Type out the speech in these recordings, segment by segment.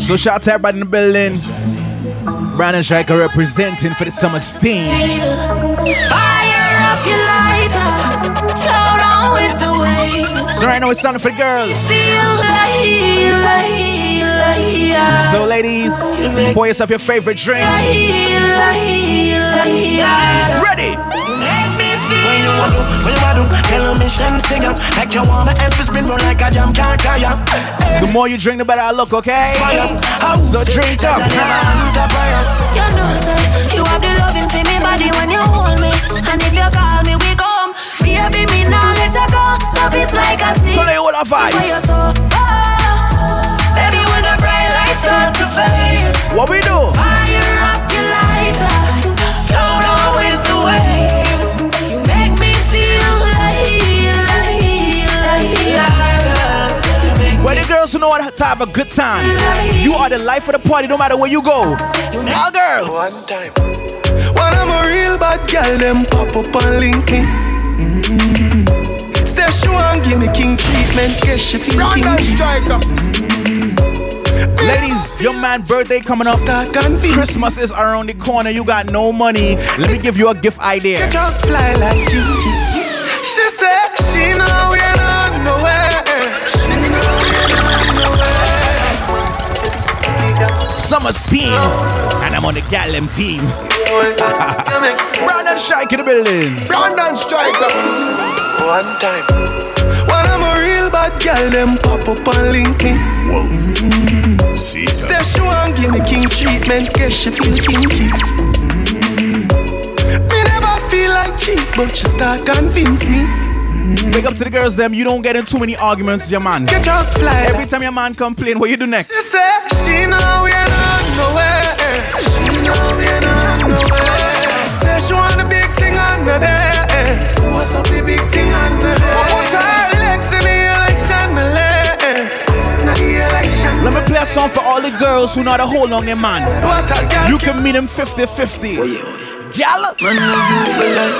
So shout out to everybody in the building. Brandon Striker representing for the summer steam. Fire up your lighter, float on with the waves. So right now it's time for the girls. So ladies, pour yourself your favorite drink. Ready? When you want to, when you want to, tell them mission sing up like you wanna emphasis spin run like a jam can't tire. The more you drink, the better I look, okay? So drink up. You know, say, you have the loving for me body when you hold me. And if you call me, we come. Baby, me now let you go. Love is like a sea. So they all a vibe. Why you so oh, Baby, when the bright lights start to fade. What we do? Girls who know how to have a good time. You are the life of the party no matter where you go. All girls. One time. When I'm a real bad girl, them pop up and link me. Mm-hmm. Say she want give me king treatment, guess she feel king. striker. Ladies, your man birthday coming up. Christmas is around the corner. You got no money. Let me give you a gift idea. You just fly like Gigi. She said she know we're Summer steam, and I'm on the Gallem team. Brandon Strike in the building. Brandon Striker. One time. When I'm a real bad girl, them pop up and link me. Mm-hmm. Say she want give me king treatment, guess she feel kinky. Mm-hmm. Me never feel like cheap, but she start convince me. Big up to the girls, them. You don't get in too many arguments with your man. You just fly. Every time your man complain, what you do next? She say she know we're not nowhere. She know we're not nowhere. Say she want a big thing under there. What's up, the big thing under there? Put her legs in the election, It's not the election. Let me play a song for all the girls who know to hold on their man. You can meet them 50-50. Gallop. Man, love you for life.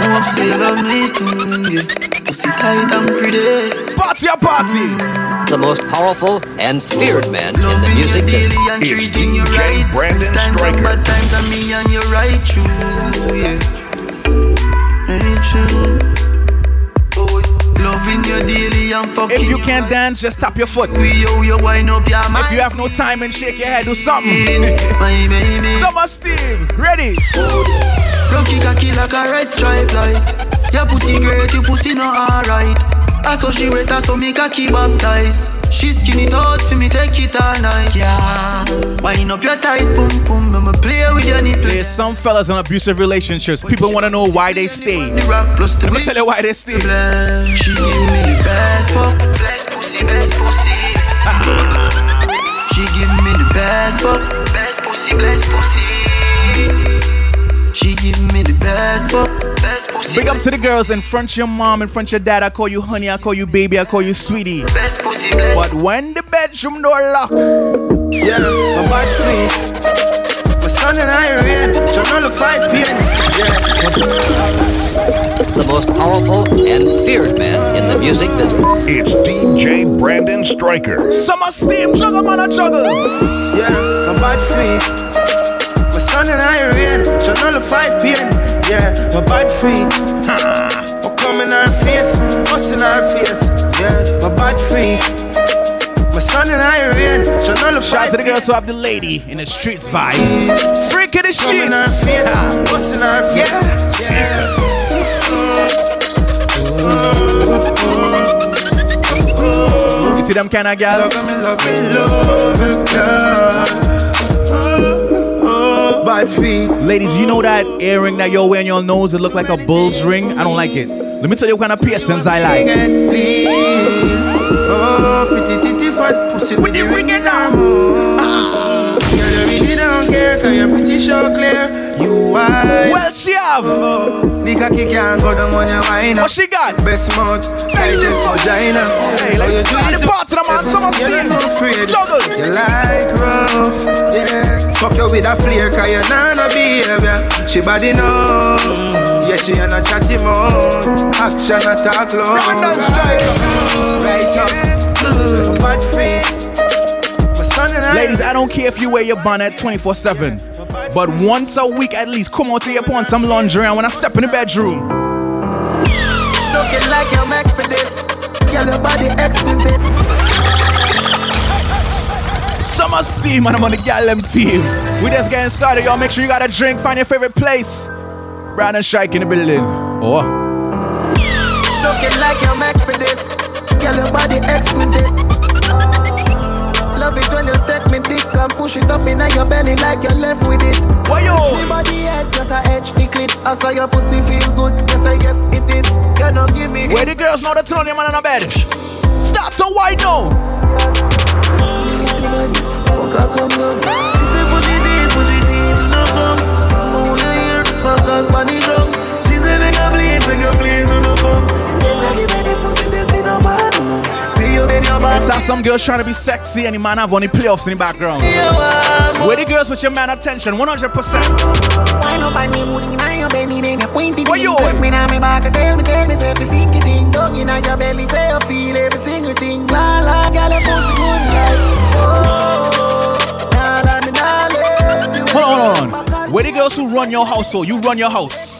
Hope say you love me too, yeah. Pussy tight and pretty. Party a party. The most powerful and feared man in the music business. It's DJ Brandon times Striker. and bad times and me and you right true, yeah. Ain't true. Oh, loving you daily and fucking If you can't dance, just tap your foot. We yo you wind up your mind. If you have no time and shake your head, do something. My baby. Summer steam, ready. Rocky cocky like a red stripe light. Your pussy great, your pussy not alright. I saw she wet, I saw me cocky baptized. She skin it out for me, take it all night. Yeah, wind up your tight pum pum, I'ma play with your nipple. There's some fellas in abusive relationships. People want to know why they stay. The rock plus the Let me tell you why they stay. She give me the best fuck, best pussy, best pussy. she give me the best fuck, best pussy, best pussy. She give me the best fuck, best pussy. Big up to the girls in front of your mom, in front of your dad. I call you honey, I call you baby, I call you sweetie. Best pussy, best. But when the bedroom door lock, Yeah, my body clean. My son and I are in. So no the fight being. The most powerful and feared man in the music business. It's DJ Brandon Striker. Summer steam, juggle man, a juggle. Yeah, my body free. Son and I are in. So no the fight being. Yeah, my free. What come in our face? What's in our face? Yeah, my body free. My son and I are in. So no the Shout out to the girls who have the lady in the streets vibe. Freak of the in our streets. face. What's in our? Yeah. You see them kind of girl? Love me, love me, love me, girl. Bad feet. Ladies, you know that earring that you're wearing your nose? It look like a bull's ring. I don't like it. Let me tell you what kind of piercings I like. Oh, pretty titty fat pussy With the ring in now. Ah. Girl, you really don't care, cause you're pretty sure clear. You wise. Well, she have. The cocky can't go down on your wine. What she got? Best mouth, tightest vagina. Hey, let's start the party, the man. Summer You're steam. Juggle. You like rough, yeah. Fuck you with a flare, cause you're not a behavior. She body know. Yeah, she ain't a chatty mouth. Action attack low. Right up. don't care if you wear your bonnet 24 7, but once a week at least, come out to your put some laundry and when I step in the bedroom. Looking like you're meant for this. Girl, your body exquisite. Summer steam and I'm on the Gallem team. We just getting started, y'all. Make sure you got a drink, find your favorite place. Brandon Strike in the building. Oh. Looking like you're meant for this. Girl, your body exquisite. And push it up in your belly like you're left with it. Why yo? Me body head plus I edge the clit. I saw your pussy feel good. Yes, I guess it is. You know, give me. Where the girls know the tune your man on the bed? Start to why no? Fuck her, come down. She said push it in, push it in, no come. Someone wanna hear my cause money drum. She said make her please, make her please, no come. If you give me the pussy, this me no man. Be up in your back. It's how some girls trying to be sexy and the man have only playoffs in the background. Where the girls with your man attention, 100%. Why no buy me your belly, then you point it Why in. yo? Put me on me back, tell me, tell me, every single thing. Dog in your belly, say you feel every single thing. La la, girl, pussy good like. Oh, la la, me you Hold on, hold on. Where the girls who run your household, you run your house.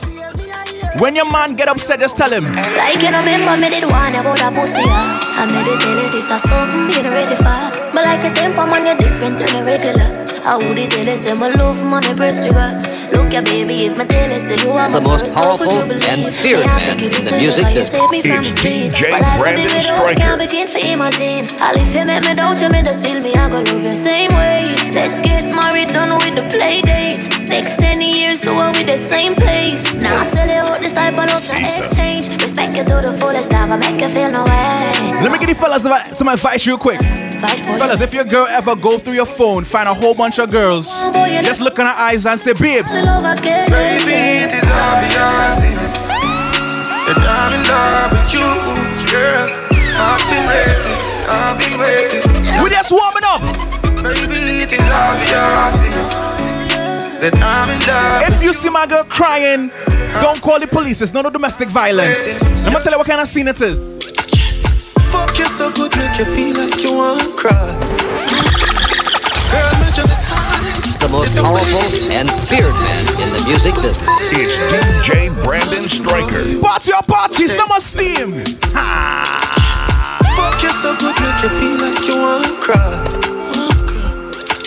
When your man get upset, just tell him. Like you know, remember me did one about a pussy, yeah. I made it tell this is something you ready for. But like your temper, man, you're different than a regular. I would it tell say my love, money, press trigger. Look, ya baby, if my tell say you are my The most first love, would you powerful and feared Me have to man in the music cause you business. saved me from It's. DJ Brandon with I Stryker. can't begin to imagine. All if you make me doubt you, me just feel me, I go love you same way. Let's get married, done with the play dates. Next 10 years, do it with the same place. Now I sell you out this type of love to exchange. Respect you to the fullest, I gonna make you feel no way. Let me give you fellas some- some advice real quick. Fellas, if your girl ever go through your phone, find a whole bunch of girls, just look in her eyes and say, babes, I. Baby, it is obvious that I'm in love with you, girl. I've been racing, I've been waiting. we just warming up. Baby, it is obvious that I'm in love. If you see my girl crying, don't call the police. It's not a domestic violence. I'm gonna tell you what kind of scene it is. Fuck you so good, make you feel like you want to cry. Girl, measure the time. The most powerful and feared man in the music business. It's DJ Brandon Stryker. Party your party, summer steam. Fuck you so good, make you feel like you want to cry.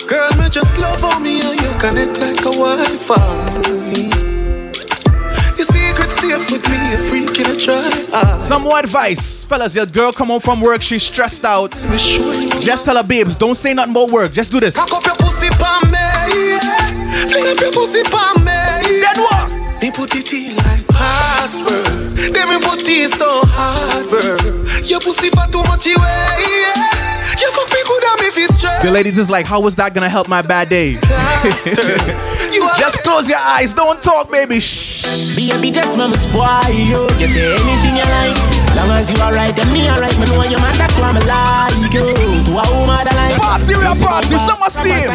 Girl, me just love on me and you connect like a Wi-Fi. Safe with me, a freak in a try. Ah, Some more advice. Fellas, your girl come home from work, she's stressed out. Just tell her, babes, don't say nothing about work. Just do this. Cock up your pussy pa me, yeah. Fling up your pussy pa me. Then what? Me put it in like password. Then me put it so hard, bro. Your pussy for too much away, yeah. The ladies is like, how is that gonna help my bad day? you Just close your eyes, don't talk, baby. Shh. Baby, just mama spoil you. Get anything you like. Long as you alright and me alright, me know you man. That's why me like you. To a woman that like. Party, we are party, summer steam.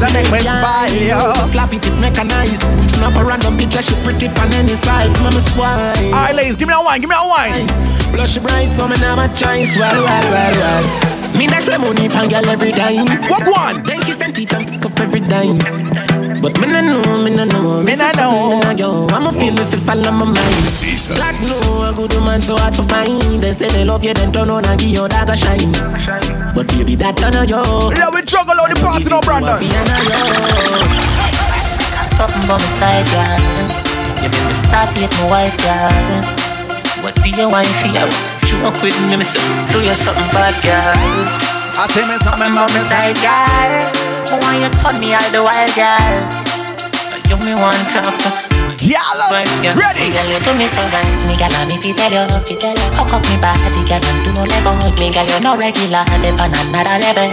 That make me spy you. Slap it, it mechanized. Snap a random picture, she pretty on any side. Mama spoil. Alright, ladies, give me a wine, give me a wine. Blush bright, so me now my choice. Well, well, well, well. Me dash my money pan girl every time. What one? Then kiss them teeth and pick up every dime. But me no know, me no know. Me no know. something in yo. I'ma feel me fi fall on my mind. Caesar. Black no, a good woman so hard to find. They say they love you, then turn on and give you that a shine. But baby, that turn on yo. Yeah, we juggle out the party now, Brandon. Something by my side, girl. You make me start with my wife, girl. What do you want for you? Joke with me, me say, do you something bad, girl? I tell me something By my side, girl. Why you turn me all the while, girl? You me want to Yalla, girl. ready? Girl, you do me so right. Me girl, I'm if you tell you, you tell you. Hook up me body, girl, and do no level. Me girl, you no regular, dip on another level.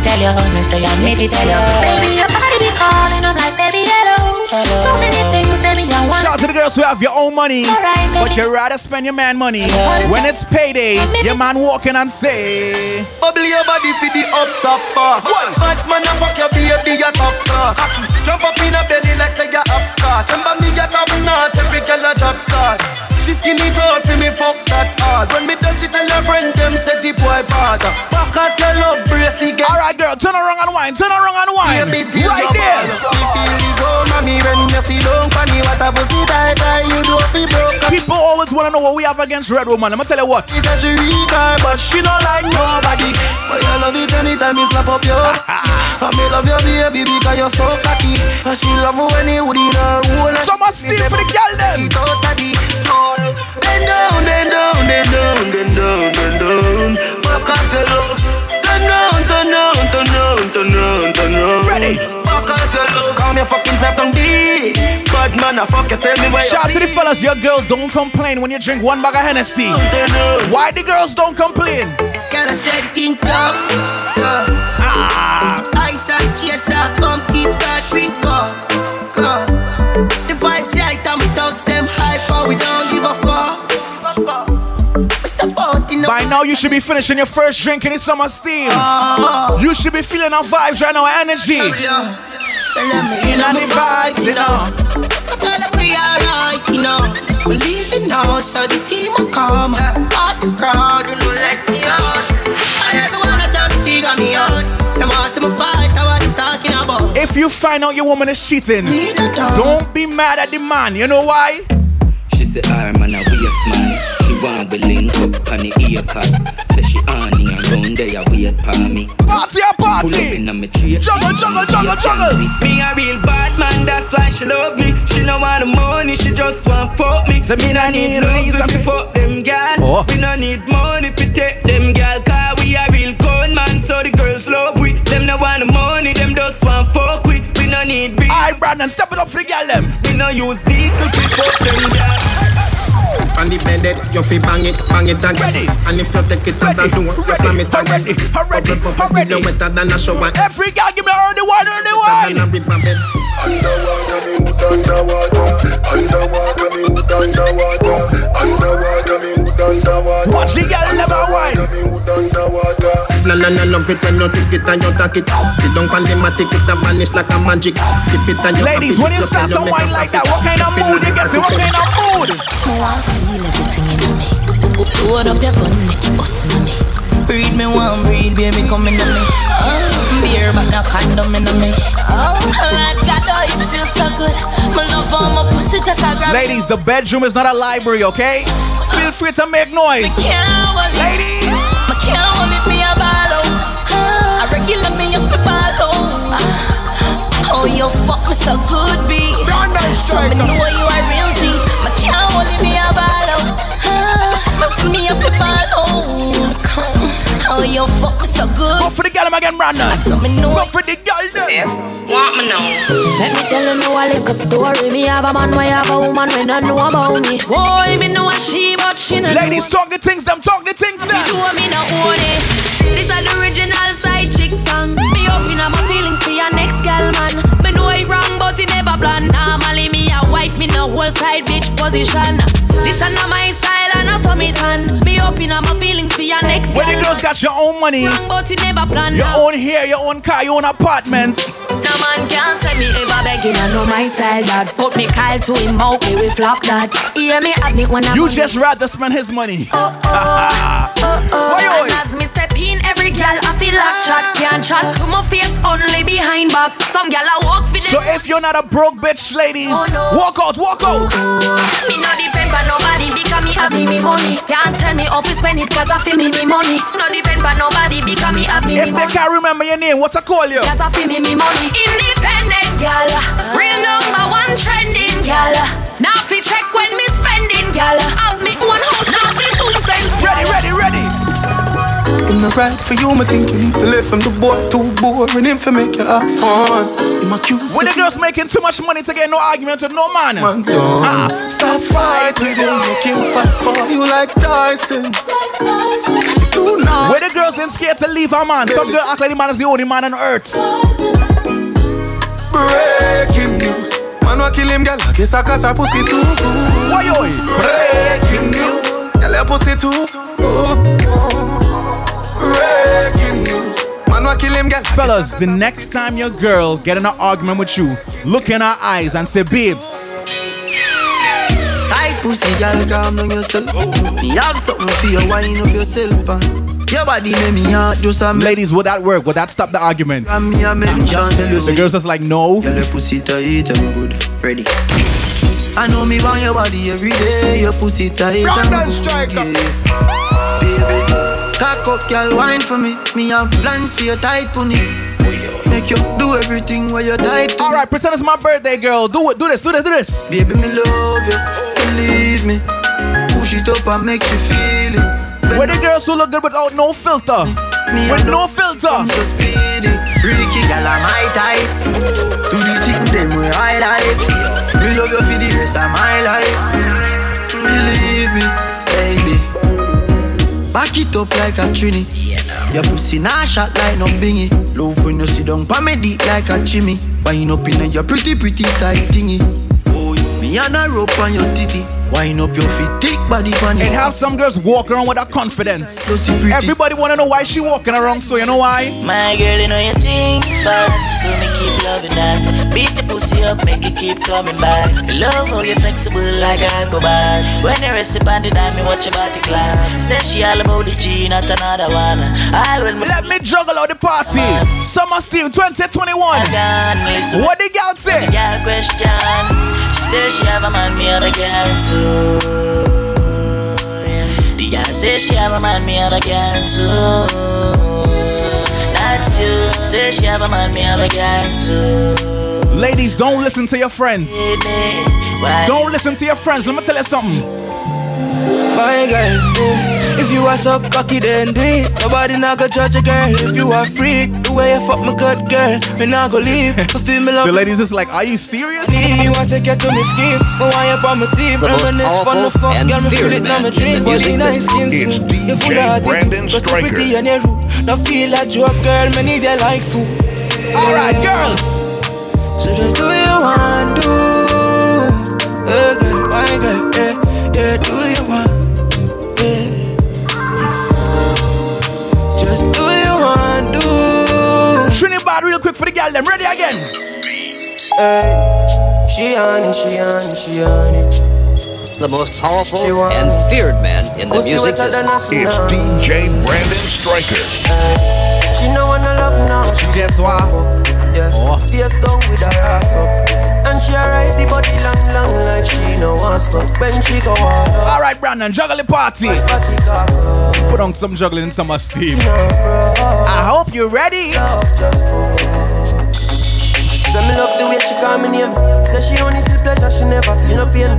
I'm if you tell you, me say I'm if you tell you. Baby, your body be calling, I'm like, baby, hello. Hello. So many things, baby, I want. Shout out to the girls who have your own money, Alright, but you rather spend your man money. Yeah. When it's payday, your man walking and say, Bubble your body for the up top boss. What? Fat man, a fuck your baby, a top class. Jump up in a belly like say you upstart. Remember me, you top notch, every girl a drop class. She She skin it out me fuck that hard. When me touch it, tell her friend them set the boy part. Back at your love brace again. Girl, turn around and wine, turn around and wine. Right there. Me feel the go, mommy, when you see don't funny what a pussy tight, tight, you do fi broke. People always wanna know what we have against Red Woman. I'ma tell you what. She say she weak, but she don't like nobody. But I love it anytime you slap up your. I me love your baby because you're so cocky. And she love you when you in her hole. So much steam for the girl them. It out the hole. Then down, then down, then down, then down, then down. At your love. Turn round, turn round, turn round, turn round, turn round. Ready. Back at your love. Calm your fucking self down deep. Bad man, I fuck you, tell me where Shout out to the fellas, your girls don't complain when you drink one bag of Hennessy. Turn round. Why the girls don't complain? Girl, I said think tough. top. Ah, Ice and chaser, come keep that drink up. Go. The vibes right and thugs them hyper, we don't give a fuck. Mr. Bounty, no. by now you should be finishing your first drink and it's summer steam. Uh-huh. You should be feeling our vibes right now, energy. Yeah. Tell me in on the vibes, you know. Tell them we alright, you know. We leaving now, so the team will come. Out the crowd, you know, let me out. I try to figure me out. Them see me fight, I talking about. If you find out your woman is cheating, don't be mad at the man. You know why? Say arm and a waist man. She want we link up on the ear cut. Say she honey and round there a wait for me. Party a party. Pull up in a me tree. Juggle, juggle, juggle, juggle. Me a real bad man, that's why she love me. She no want the money, she just want fuck me. Say me nah need reason fi- fuck them gal. Oh. We no need money fi take them gal. Cause we a real con man, so the girls love we. Them no want the money, them just want fuck we. We no need big, Alright, Brandon, step it up for the girl them. we no use vehicle fi fuck them gal. On the bed, you fi bang it, bang it again. Ready. And if you take it as a Ready, do, you slam it again. ready, ready, Bubble, bubble, ready. You wetter than a shower. Every girl give me early wine, early Wetter than a river bed. Underwater, me hood underwater. Underwater, me hood underwater. Underwater, me hood underwater. Watch the girl never wine. Me hood underwater. La la la love it when you take it and you take it. Sit down pan the matic, it a vanish like a magic. Skip it and you Ladies, when you start to make wine like that, what kind of mood you get? What kind of mood? Me want feel everything in me. Load up your gun, make it bust in me. Breed me one breed, baby, come in me. Oh, beer, but no condom in me. Oh, like God, oh, it feels so good. My love on my pussy just a grab. Ladies, the bedroom is not a library, okay? Feel free to make noise. Me can't hold it. Ladies, Me can't hold it, me a ball I regular me up a ball. Oh, you fuck me so good, B. So me know you a real G. Me can't hold it, me a ball. Ah, me up a ball. Oh, you fuck me so good. go for the girl again, Brandon. So me know Go for the girl them. Want me now? Let me tell you now a little story. Me have a man, why have a woman when I know about me. Boy, me know a she, but she not Ladies, talk the things them, talk the things Me them. do me no own it. This is the original side chick song. Me open up my feelings for your next girl, man. Me know it wrong, but it never plan. Normally me a wife, me no whole side bitch position. This is not my style and I saw me open up my feelings for your next When the girls got your own money, Wrong, but it never plan. your now. own hair, your own car, your own apartment. No man can say me ever begging. I know my style that. Put me Kyle to him mouth, me we flop that. Hear me me when I'm You just rather spend his money. Oh, oh, oh, oh. Why? Oh. And as me step in, every girl I feel like chat can't chat to my face only behind back. Some girl I walk for. So if you're not a broke bitch, ladies, Oh, no. walk out, walk out. Oh, me no depend on nobody because me have me me money. Can't tell me how to spend it cause I feel me me money. No depend on nobody because me have me If me they money. can't remember your name, what I call you? Cause I feel me me money. Independent girl, real number one trending girl. Now fi check when me spending girl. Have Not right for you, me think him to live from the boy too boring him for make you have fun. Him accuse When the girls making too much money to get no argument with no man. man. Ah, Stop fight with him, make him fight for you like Tyson. Do not. when the girls ain't scared to leave a man, some girl act like the man is the only man on earth. Breaking news. Man wa kill him, girl. I guess I cause her pussy too. Why oi? Breaking news. Girl, her pussy too good. Breaking news. Man wa kill him, girl. Fellas, the next time your girl get in an argument with you, look in her eyes and say, babes, Tight pussy, girl, calm down yourself. Me have something for you, wind up yourself. Your body make me heart just a Ladies, would that work? Would that stop the argument? And me a mention, tell you The girls just like, no. Girl, your pussy tight and good. Ready. I know me want your body every day. Your pussy tight and good. Yeah. Baby, cock up, girl, wine for me. Me have plans for your tight pony. Make you do everything while you type. All right, pretend it's my birthday, girl. Do it. Do this. Do this. Do this. Baby, me love you. Believe me. Push it up and make you feel it. Where the girls who look good without no filter? Me With no filter. I'm so speedy. Freaky girl, I'm my type. Do this thing them way I like. Me love you for the rest of my life. Believe me. Back it up like a trini. Your pussy nah shot like no bingy. Love when you sit down pa me deep like a chimney. Wind up in your pretty pretty tight thingy. Oh, me and a rope on your titty. Wind up your feet, thick body pan And have some girls walk around with that confidence. Everybody wanna know why she walking around, so you know why? My girl, you know you think fat, so me keep loving that. Beat the pussy up, make it keep coming back. Love how you flexible like acrobat. When you rest upon the dime, me watch your body clap. Say she all about the G, not another one. All when me Let me juggle out the party. Summer Steve 2021. What the girl say? The girl question. Say she have a man, me have a girl too. Yeah. The girl say she have a man, me have a girl too. That's you. Say she have a man, me have a girl too. Ladies, don't listen to your friends. Don't listen to your friends. Let me tell you something. My girl, if you are so cocky, then do it. Nobody not go judge a girl if you are freak. The way you fuck my good girl, me not go leave. I feel me love. The ladies is like, are you serious? Me want to get to me scheme. Me want you on my team. The most Reminisce fun the fuck, and girl. Me feel feared it now. man Me dream, the body music nice skin It's smooth. You full DJ of Brandon attitude, but you Stryker. pretty and you rude. Now feel like you a girl, me need you like food. All right, girls. So just do you want do, yeah, girl, my girl, yeah, yeah, do you want, yeah. Just do you want do. Trinidad, real quick for the girl. Them ready again. Hey, she on it, she on it, she on it. The most powerful She and feared man in the Oh, music wetter business. It's. DJ Brandon Stryker. She know wanna love now. She Guess what? Yeah. Oh. Face down with her ass up. And she ride the body long, long like she no want stop. When she go on up. All right, Brandon, juggle the party. Put on some juggling and some steam. I hope you're ready. Love just for Say me love the way she call me name. Say she only feel pleasure, she never feel no pain.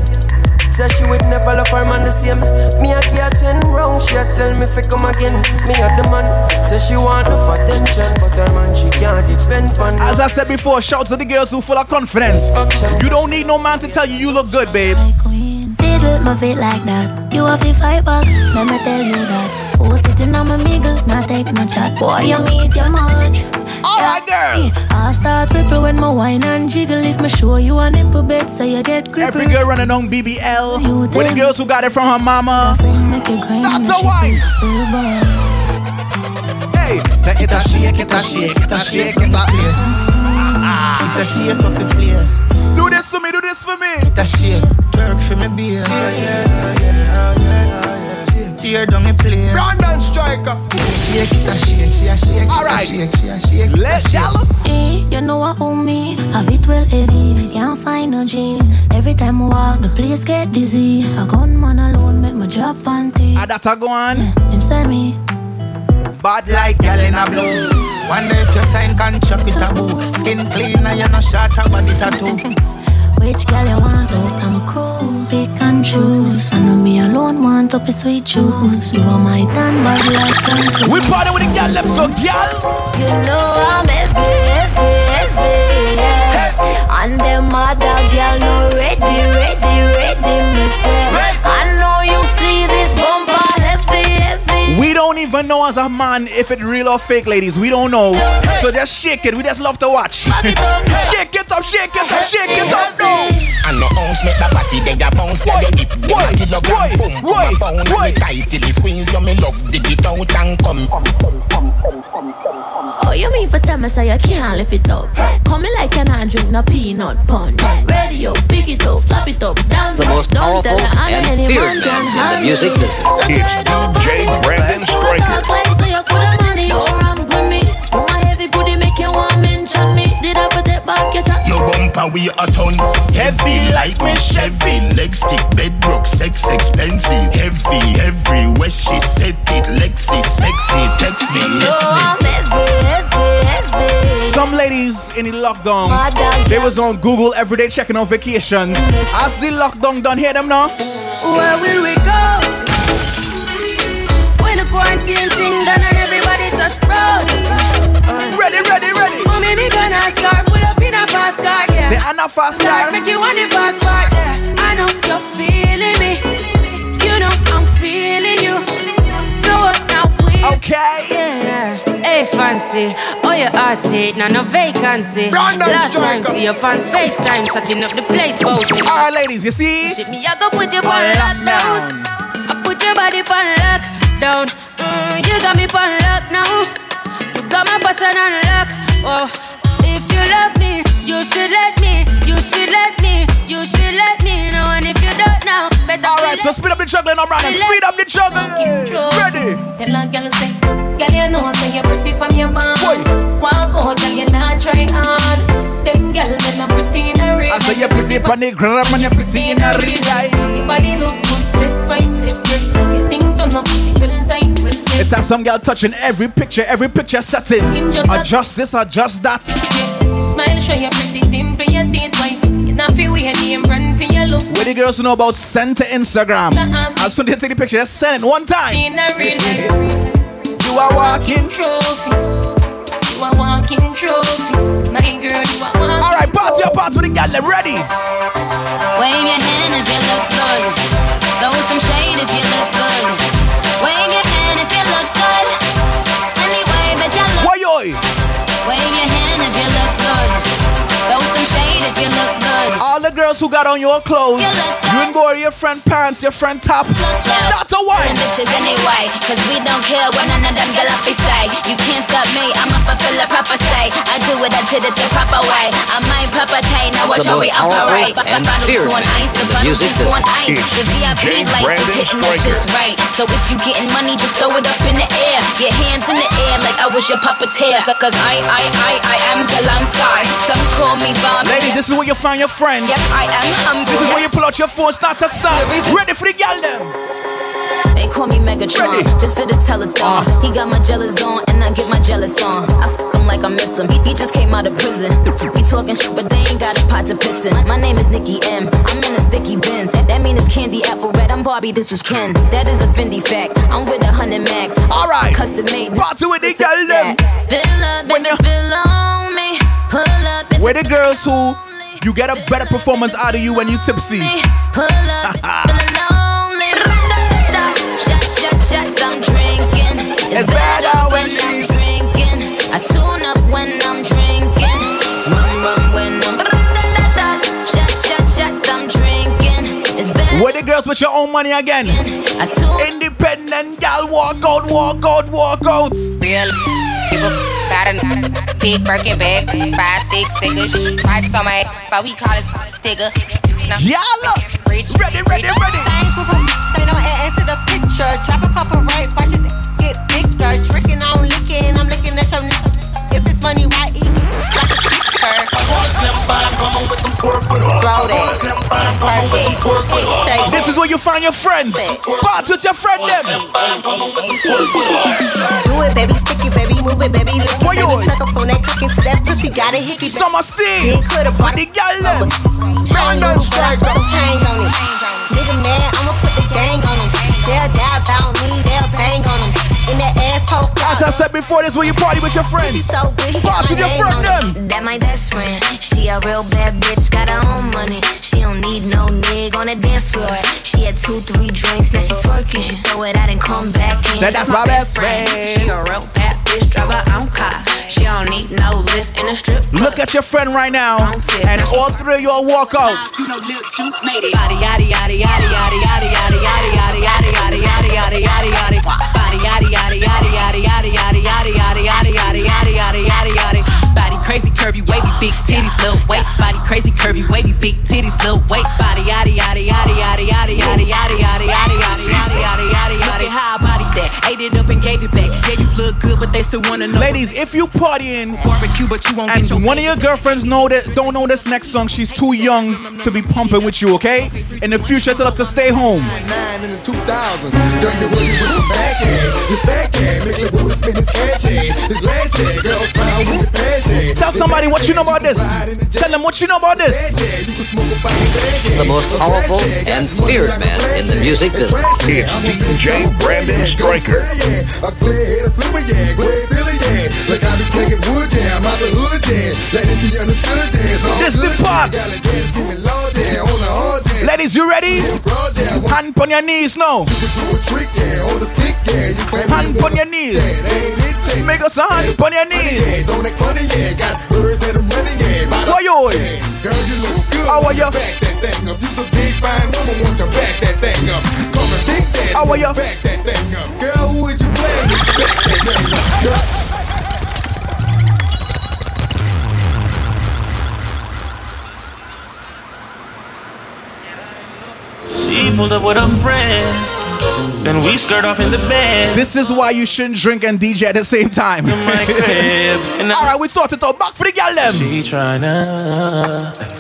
Say she would never love her man the same. Me a give her ten round, she a tell me fi come again. Me a the man. Say she want enough attention, but her man she can't depend on. As I said before, shout to the girls who full of confidence. You don't need no man to tell you you look good, babe. Fiddle my feet like that. You have to fight back. Let me tell you that. Oh, sitting on my mingle, not take no chat. Boy, you meet your much. All right, girl. I start ripple when my wine and jiggle. If me show you a nipple bit, so you get gripper. Every girl running on BBL. With the girls who got it from her mama. Make it grind Stop and the shake wine. it, little boy. Hey, say it It a shake, it a shake, it a shake, it a place. Ah. It a shake up the place. Do this for me, do this for me. It a shake, twerk for me beer. Tear down the place. Brandon Striker. Shake, it a shake, she a shake, All it a right. shake, she a shake. Let's shake. Hey, you know what own me? Have it well heavy, can't find no jeans. Every time I walk, the place get dizzy. A gunman alone make my job panty. Ah, that a go on. Him say me, Bad like Girl in a blue. Wonder if you sign contract with a boo. Skin clean and you no short a body tattoo. which girl you want oh, out? I'm a crew, pick and choose. I know me alone want up a sweet juice. You are my tan body like sunset. We party with the girl, them so girl. You know I'm heavy, heavy, heavy, yeah. And them other girl no ready, ready, ready, me say. I know you see this bumper heavy, heavy. We don't even know as a man if it real or fake, ladies. We don't know. So just shake it. We just love to watch. Shake it up, shake it up, shake it up, no. And no ounce make the party then ya bounce Why? Then you hip then Why? a kilogram Why? boom Why? Come a pound Why? and it tight till it squeeze you me love dig it out and come Oh Oh, you mean for tell me say you can't lift it up? Come me like you not drink no peanut punch. Radio, pick it up, slap it up, down The most Don't powerful tell me and any feared man can man in the handle music it. business. So It's turn up DJ on it. Brandon First you Stryker. talk like say you coulda money, you ramp with me. My heavy booty make you want mention me. Did I put it back your chat? Your bumper we a ton Heavy like me Chevy Leg stick, bedrock, sex expensive Heavy everywhere she set it Lexi, sexy, text me, yes me Some ladies in the lockdown, they was on Google every day checking on vacations. As the lockdown done, hear them now? Where will we go? When the quarantine thing done and everybody touch road. Ready, ready, ready. Mommy, me gonna start pull up in a fast car, yeah. Say Anna fast Start car. make you want the fast part, yeah. I know you're feeling me. You know I'm feeling you. So what now we? Okay. Yeah. Hey fancy, oh your heart state, now no vacancy. Brandon Last time see you on FaceTime, chatting up the place about it. Alright, ladies, you see? Shit me, I go put you On on lockdown. lockdown. I put your body on lockdown. Mm, you got me on lock now. You got my person on lock. Oh, if you love me, you should let me. You should let me. You should let me know. And if you don't know, better Alright, so speed up the juggling on Brandon. Speed up the juggling. Ready. Tell a girl say, girl you know say you're pretty from your bond. Walk out, girl you not try hard. Them girls they not pretty in a real I say you're pretty on the gram and you're pretty in a real life. Your body look good, sit right, sit right. You think don't know pussy will tight, will It has some girl touching every picture, every picture setting. just a- Adjust this, adjust that. Smile, show your pretty dimple, your teeth white. You not feel weird, name run for your look. Where the girls know about send to Instagram. As soon as they take the picture, just send it one time. In a real life You are walking. trophy. You a walking trophy. My girl, you a walking Alright, party up, party with the girl, them ready. Wave your hand if you look good. Throw some shade if you look good. Wave your hand if you look good. Anyway, but you look. Why girls who got on your clothes, You look you can go to your front pants, your front top. That's a Them wine. bitches anyway, cause we don't care what none of them galapi say. You can't stop me, I'ma fulfill a proper say. I do it, I did it the proper way. I might proper tay, now watch how we most powerful operate. and Bottles feared on ice, the in the bottles music is on ice. It's The VIP DJ like hitting that's Stryker. right. So if you getting money, just throw it up in the air. Your hands in the air like I was your puppeteer. Cause I, I, I, I am Zelensky. Some call me Bob. Lady, this is where you find your friends. Yes, I am humble. This is where you pull out your phone, start to start. Ready for the them. They call me Megatron, just did a telethon. Uh. He got my jealous on, and I get my jealous on. I fuck him like I miss him. He, he just came out of prison. We talking shit, but they ain't got a pot to piss in. My name is Nicki M. I'm in a sticky bins. That mean it's candy apple red. I'm Barbie, this is Ken. That is a Fendi fact. I'm with a hundred max. Alright. Custom made. Party with the girl, them. Fill up, baby, you- fill on me. Pull up, if Where the girls who you get a better performance out of you when you tipsy. It's better when I'm she's- drinking. I tune up when I'm drinking. Where the girls with your own money again. Independent gal, walk out, walk out, walk out. Real people got a big Birkin bag, five, six figures. Stripes on my so he call it sticker. Yalla! Ready, ready, ready. Say no add to the picture. Drop a couple racks, watch this get bigger. Tricking, I'm licking, I'm looking at your n- If it's money, why eat it? Like a picture. Throw that. Twerk it. This is where you find your friends. Party with your friend, them. Do it, baby, stick it, baby, move it, baby, lick it, Why baby, suck up on that cook into that pussy, got a hickey, baby. Summer steam. Then coulda brought The gal, them. Chain little, but some change on it. Nigga mad, I'ma put the gang on him. They'll die about me, they'll bang on him. In that ass poke As I said before, this is where you party with your friends. so good, he got with your friend, on them. it. That my best friend. She a real bad bitch, got her own money. She don't need no nigga on the dance floor. She had two, three drinks, now she twerking. She throw it out and come back in. Said that's my best She friend. a real bad bitch, drive her own car. She don't need no lift in a strip. Look at your friend right now, and all three of y'all walk out. You know, Lil Ju made it. Body, yaddy, yaddy, yaddy, yaddy, yaddy, yaddy, yaddy, yaddy, yaddy, yaddy, yaddy, yaddy, yaddy, yaddy. Body, yaddy, yaddy, yaddy, big titties, little waist body, crazy curvy, wavy, big titties, little waist body, yada yada yada yada yada yada yada yada yada yada yada yada yada yada. How I body that, ate it up and gave it back. Yeah, you look good, but they still wanna know. Ladies, if you partying barbecue, but you won't and get your one of your girlfriends know that don't know this next song, she's too young to be pumping with you, okay? In the future, tell her to stay home. Nine in the 2000. Girl, you really with the back end. You back end. Make it with spin his cash in. His last year, girl, proud with the passion. Tell Somebody, what you know about this? Tell them what you know about this. The most powerful and feared man in the music business. It's DJ Brandon Stryker. This the part. Ladies, you ready? Hand on your knees now. Hand on your knees. Make us a hand on your knees. Don't make money, yeah. Got birds that are running, yeah. Why you? Girl, you look good. How are you? Back that thing up. You's a big fine woman, want you back that thing up. Come and think that. How are you? Back that thing up. Girl, who would you if Back that thing up. She pulled up with her friends. Then we skirt off in the bed. This is why you shouldn't drink and DJ at the same time. my crib. All right, we sorted out. Back for the gal them. She tryna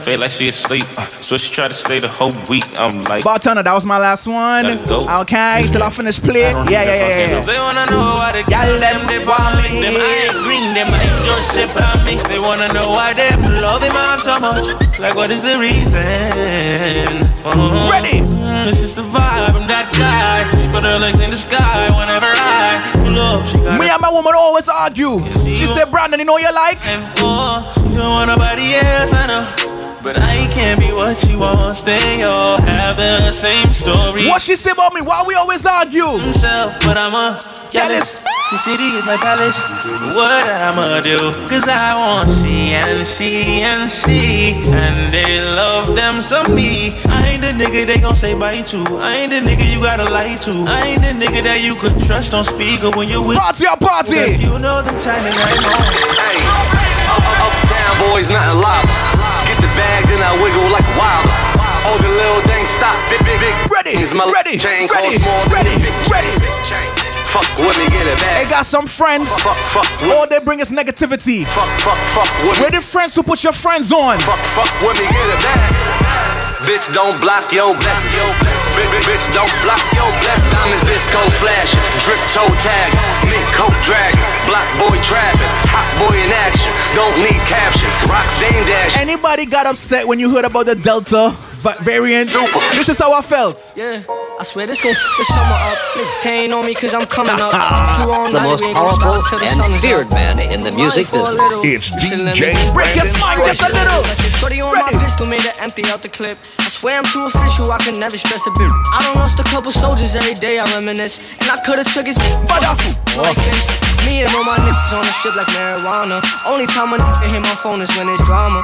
feel like she asleep, so she tried to stay the whole week. I'm like, Bartender, that was my last one. Gotta go. Okay, till I finish play. I Yeah, yeah, yeah, yeah. They wanna know why they Gal them they want want me. Them I ain't green, them I ain't just shit on me. They wanna know why they love him out so much. Like, what is the reason? Oh, Ready? This is the vibe. I'm that guy. She put her legs in the sky whenever I pull up. She got Me and my woman always argue. She said, Brandon, you know you like? Oh, she don't want nobody else, I know. But I can't be what she wants. They all have the same story. What she say about me? Why we always argue? Himself, but I'm a jealous. The city is my palace. What I'ma do? Cause I want she and she and she. And they love them some me. I ain't the nigga they gon' say bye to. I ain't the nigga you gotta lie to. I ain't the nigga that you could trust on speaker when you're with. Party or party? Cause you know the timing I'm on. Hey, up, up, uptown boys, nothing lava. I wiggle like a wilder. All the little things stop, big, big, big. Ready, Is my ready, chain ready, more ready, than ready. big chain. Fuck with me, get it They back. got some friends. Fuck, fuck, with All they bring is negativity. Fuck, fuck, fuck with me. Where the friends who put your friends on? Fuck, fuck with me, get it back. Bitch, don't block your blessings. Bitch, bitch, don't block your. Diamonds disco drip toe tag, boy trapping, hot boy in action. Don't need caption, rocks dame dash. Anybody got upset when you heard about the Delta variant? This is how I felt. Yeah, I swear this gon' the summer up. Niggatain on me cause I'm coming up. You all The night, most we ain't gon' powerful stop till the sun and is feared man in the music Mind for a business. It's You should let DJ me- Break your Brandon spine just a Striker. little. Shorty on my pistol made her empty out the clip. I swear I'm too official, I can never stress a bit. I done lost a couple soldiers every day, I reminisce. And I could've took his But like this. Me and all my niggas on the ship like marijuana. Only time a nigga hit my phone is when it's drama.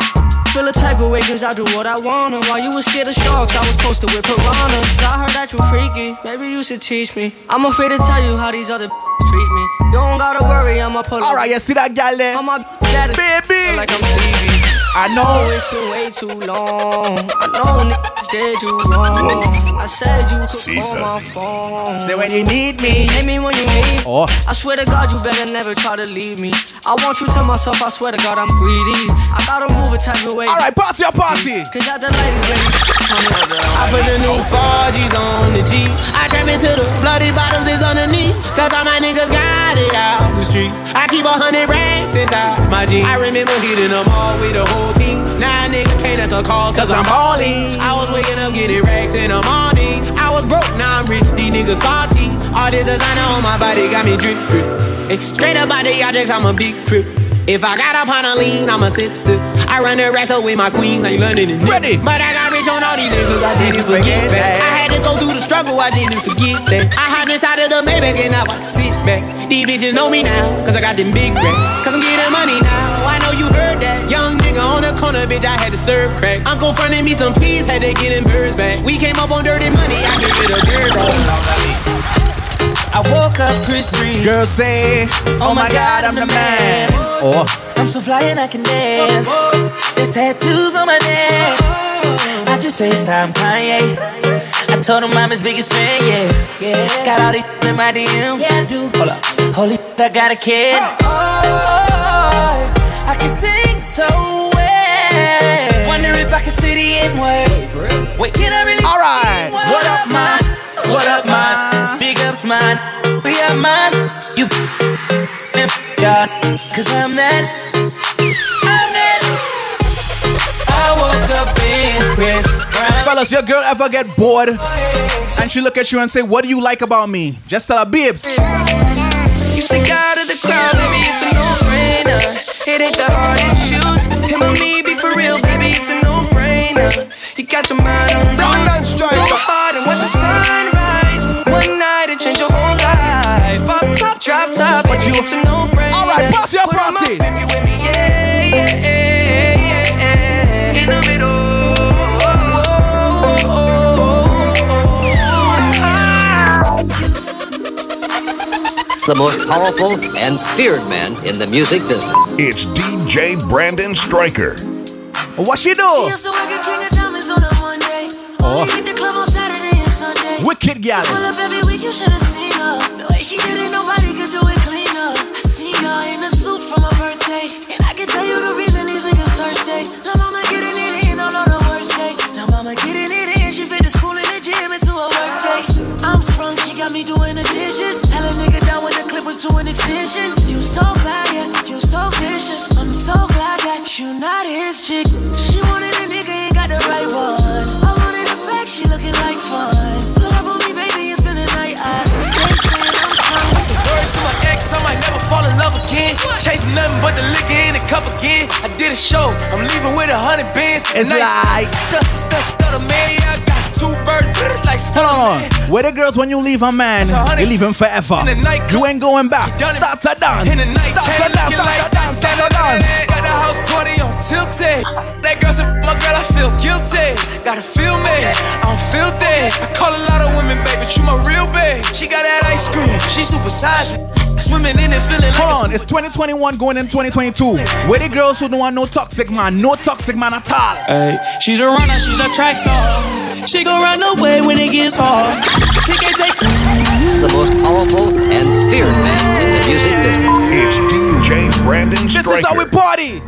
Feel a type of way cause I do what I wanna. While you was scared of sharks, I was posted with piranhas. I heard that you freaky, maybe you should teach me. I'm afraid to tell you how these other treat me. You don't gotta worry, I'ma pull all up. right, you see that gal there? On my that is Baby. like I'm Stevie. I know. It's been way too long. I know did you wrong. I said you could call my phone. Say when you need me. Hit me when you need me. Oh. I swear to God, you better never try to leave me. I want you to myself, I swear to God, I'm greedy. I gotta move a type of way. All right, party or party. Cause at the light is when I put the new 4G's on the G. I trap into the bloody bottoms is underneath. Cause all my niggas got it out the streets. I keep a hundred racks inside my jeans. I remember hitting them all with the whole team. Now nigga can't answer call cause I'm balling. I was waking up getting racks in the morning. I was broke, now I'm rich. These niggas salty. All this designer on my body got me drip drip. Hey, straight up out the objects, I'm a big crip. If I got up on a lean, I'm a sip sip. I run the rest up with my queen like London and Nick. Ready. But I got rich on all these niggas, I didn't forget that. I had to go through the struggle, I didn't forget that. I hopped inside of the Maybach and now I can sit back. These bitches know me now, cause I got them big racks. Cause I'm getting money now, I know you heard that. Young nigga on the corner, bitch, I had to serve crack. Uncle fronted me some peas, had to get them birds back. We came up on dirty money, I give it a bird. I woke up Chris Breeze. Girls say, Oh, oh my God, I'm the man. Oh. I'm so fly and I can dance. There's tattoos on my neck. I just FaceTime Kanye. I told him I'm his biggest fan, yeah. yeah. Got all these in my DM. Yeah, I do. Hold up. Holy, I got a kid. Oh, I can sing so well. Wonder if I can see the N word. Wait, can I really? All right. What up, man? What up, man? Big ups, man. We are man. You God, cause I'm that. I'm that. I woke up in Chris Brown. Fellas, your girl ever get bored and she look at you and say, What do you like about me? Just tell her, babes. You stick out of the crowd, baby, it's a no-brainer. It ain't the hard to choose. Him or me, be for real, baby, it's a no-brainer. You got your mind on blues. Go hard and watch the sunrise. One night it change your whole life. Pop top, drop top, but you it's a no-brainer. All right, party up, party. If you with me, yeah, yeah, yeah, yeah, yeah. In the middle. The most powerful and feared man in the music business. It's DJ Brandon Striker. What she do? Oh. Sunday. Wicked gal. Pull up every week, you should have seen her. The way she did it, nobody could do it cleaner. I seen her in a suit from her birthday. And I can tell you the reason these niggas thirsty. La mama getting it in on all the worst day. La mama getting it in, she fit the school and the gym into a work day. I'm sprung, she got me doing the dishes. Hella nigga down when the clip was to an extension. You so bad, yeah, you so vicious. I'm so glad that you not his chick. She wanted a nigga, ain't got the right one. I wanted she looking like fun. Pull up on me, baby, and spend the night. I It's a word to my ex, I might never fall in love again. Chase nothing but the liquor in the cup again. I did a show, I'm leaving with a hundred bands. It's Nice like- stuff, stuff, stutter, man. Yeah, I got two birds, like Hold on. Where the girls when you leave a man, you leave him forever. You ain't going back. Start to dance. In the night, Start to dance. Start to dance. Start to dance. Got the house party on tilted. That girl said, my girl, I feel guilty. Gotta feel me, I don't feel that. I call a lot of women, baby, but you my real babe. She got that ice cream, she supersized. Swimming in it, feeling like Hold on, it's 2021 going in 2022. Where the girls who don't want no toxic man, no toxic man at all. Hey, she's a runner, she's a track star. She gon' run away when it gets hard. She can take The most powerful and feared man in the music business. It's DJ Brandon This is how we party.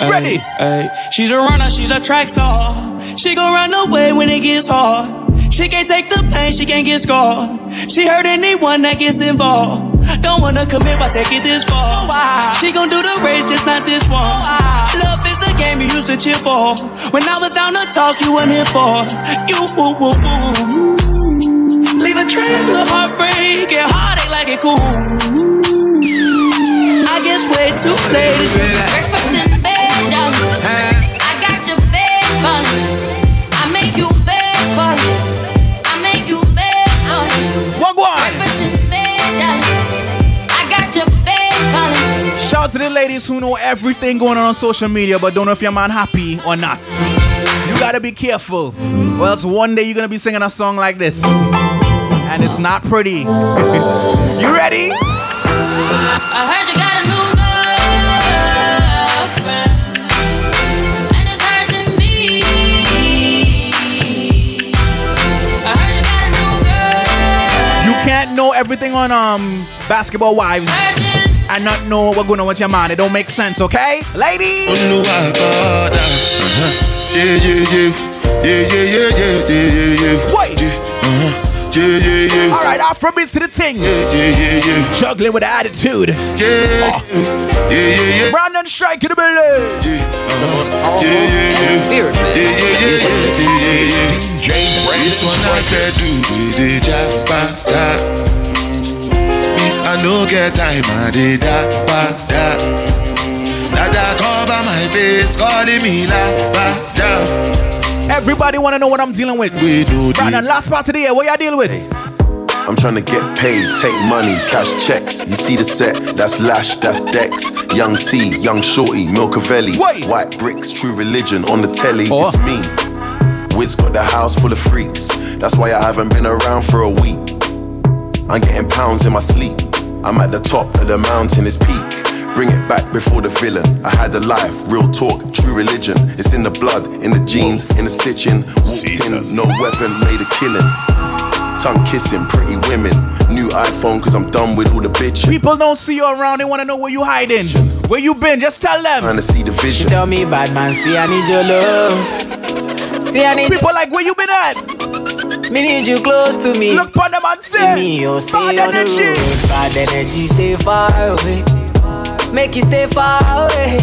Ready? Hey, she's a runner, she's a track star. She gon' run away when it gets hard. She can't take the pain, she can't get scarred. She hurt anyone that gets involved. Don't wanna commit, but take it this far. She gon' do the race, just not this one. Love is a game you used to cheer for. When I was down to talk, you weren't here for. You woo woo woo. Leave a trail of heartbreak and heartache like it cool. I guess way too late. Out to the ladies who know everything going on on social media but don't know if your man happy or not. You gotta be careful. Or else one day you're gonna be singing a song like this. And it's not pretty. you ready? I heard you got a new girlfriend, and it's hurting me. I heard you got a new girl. You can't know everything on um basketball wives and not know what's going on with your man. It don't make sense, okay? Ladies! know why bother. Uh-huh. Yeah, yeah, yeah. Yeah, yeah, yeah, yeah, yeah, yeah, yeah. Wait. Uh-huh. Yeah, yeah, yeah. All right, Afrobeats to the ting. Yeah, yeah, yeah, yeah. Juggling with attitude. Yeah. Yeah, yeah, yeah. Brandon Striker in the building. Uh-huh. Yeah, yeah, yeah. Yeah, yeah, yeah, yeah, yeah, yeah, yeah. DJ This one I can do with the jabba Me, I no get time, I did that, ba, da. Dada cover my face, calling me la, ba, da. Everybody want to know what I'm dealing with. We do Brandon, last part of the year, what y'all dealing with? I'm trying to get paid, take money, cash checks. You see the set, that's Lash, that's Dex. Young C, Young Shorty, Milcavelli. White bricks, true religion on the telly. Oh. It's me. Wiz got the house full of freaks. That's why I haven't been around for a week. I'm getting pounds in my sleep. I'm at the top of the mountain, it's peak. Bring it back before the villain. I had a life, real talk, true religion. It's in the blood, in the jeans, in the stitching. Walked in, no weapon, made a killing. Tongue kissing, pretty women. New iPhone, cause I'm done with all the bitching. People don't see you around, they wanna know where you hiding. Where you been, just tell them. Trying to see the vision. Tell me, bad man, see I need your love. See I need People like where you been at? Me need you close to me. Look for them and say. Me, you stay Bad on energy. the road. Bad energy, stay far away. Make you stay far away.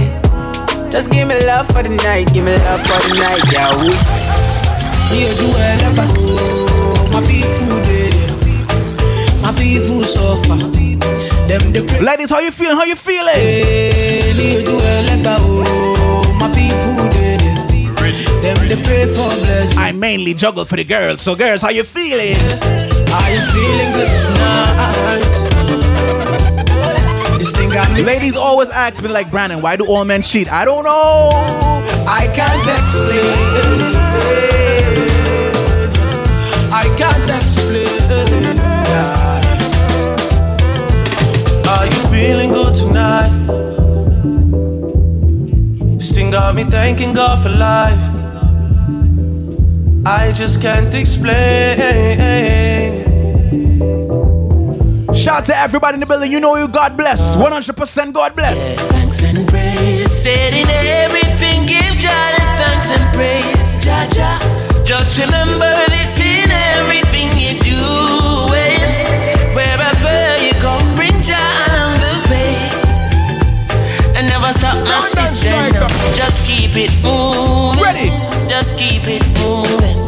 Just give me love for the night, give me love for the night, yeah. We. Me do well ever. My people dead. My people suffer. Them the. Ladies, how you feeling? How you feeling? Me do well ever. My people dead. Them they pray for blessing. I mainly juggle for the girls. So girls, how you feeling? Are you feeling good tonight? This thing got me. Ladies always ask me like Brandon, why do all men cheat? I don't know. I can't explain. I can't explain. Are you feeling good tonight? This thing got me thanking God for life. I just can't explain. Shout to everybody in the building. You know you God bless. 100% God bless. Thanks and praise. Said in everything, give Jah the thanks and praise. Jah Jah. Just remember this in everything you do. Eh? Wherever you go, bring Jah along the way. And never stop my sister. No. Just keep it moving. Just keep it moving.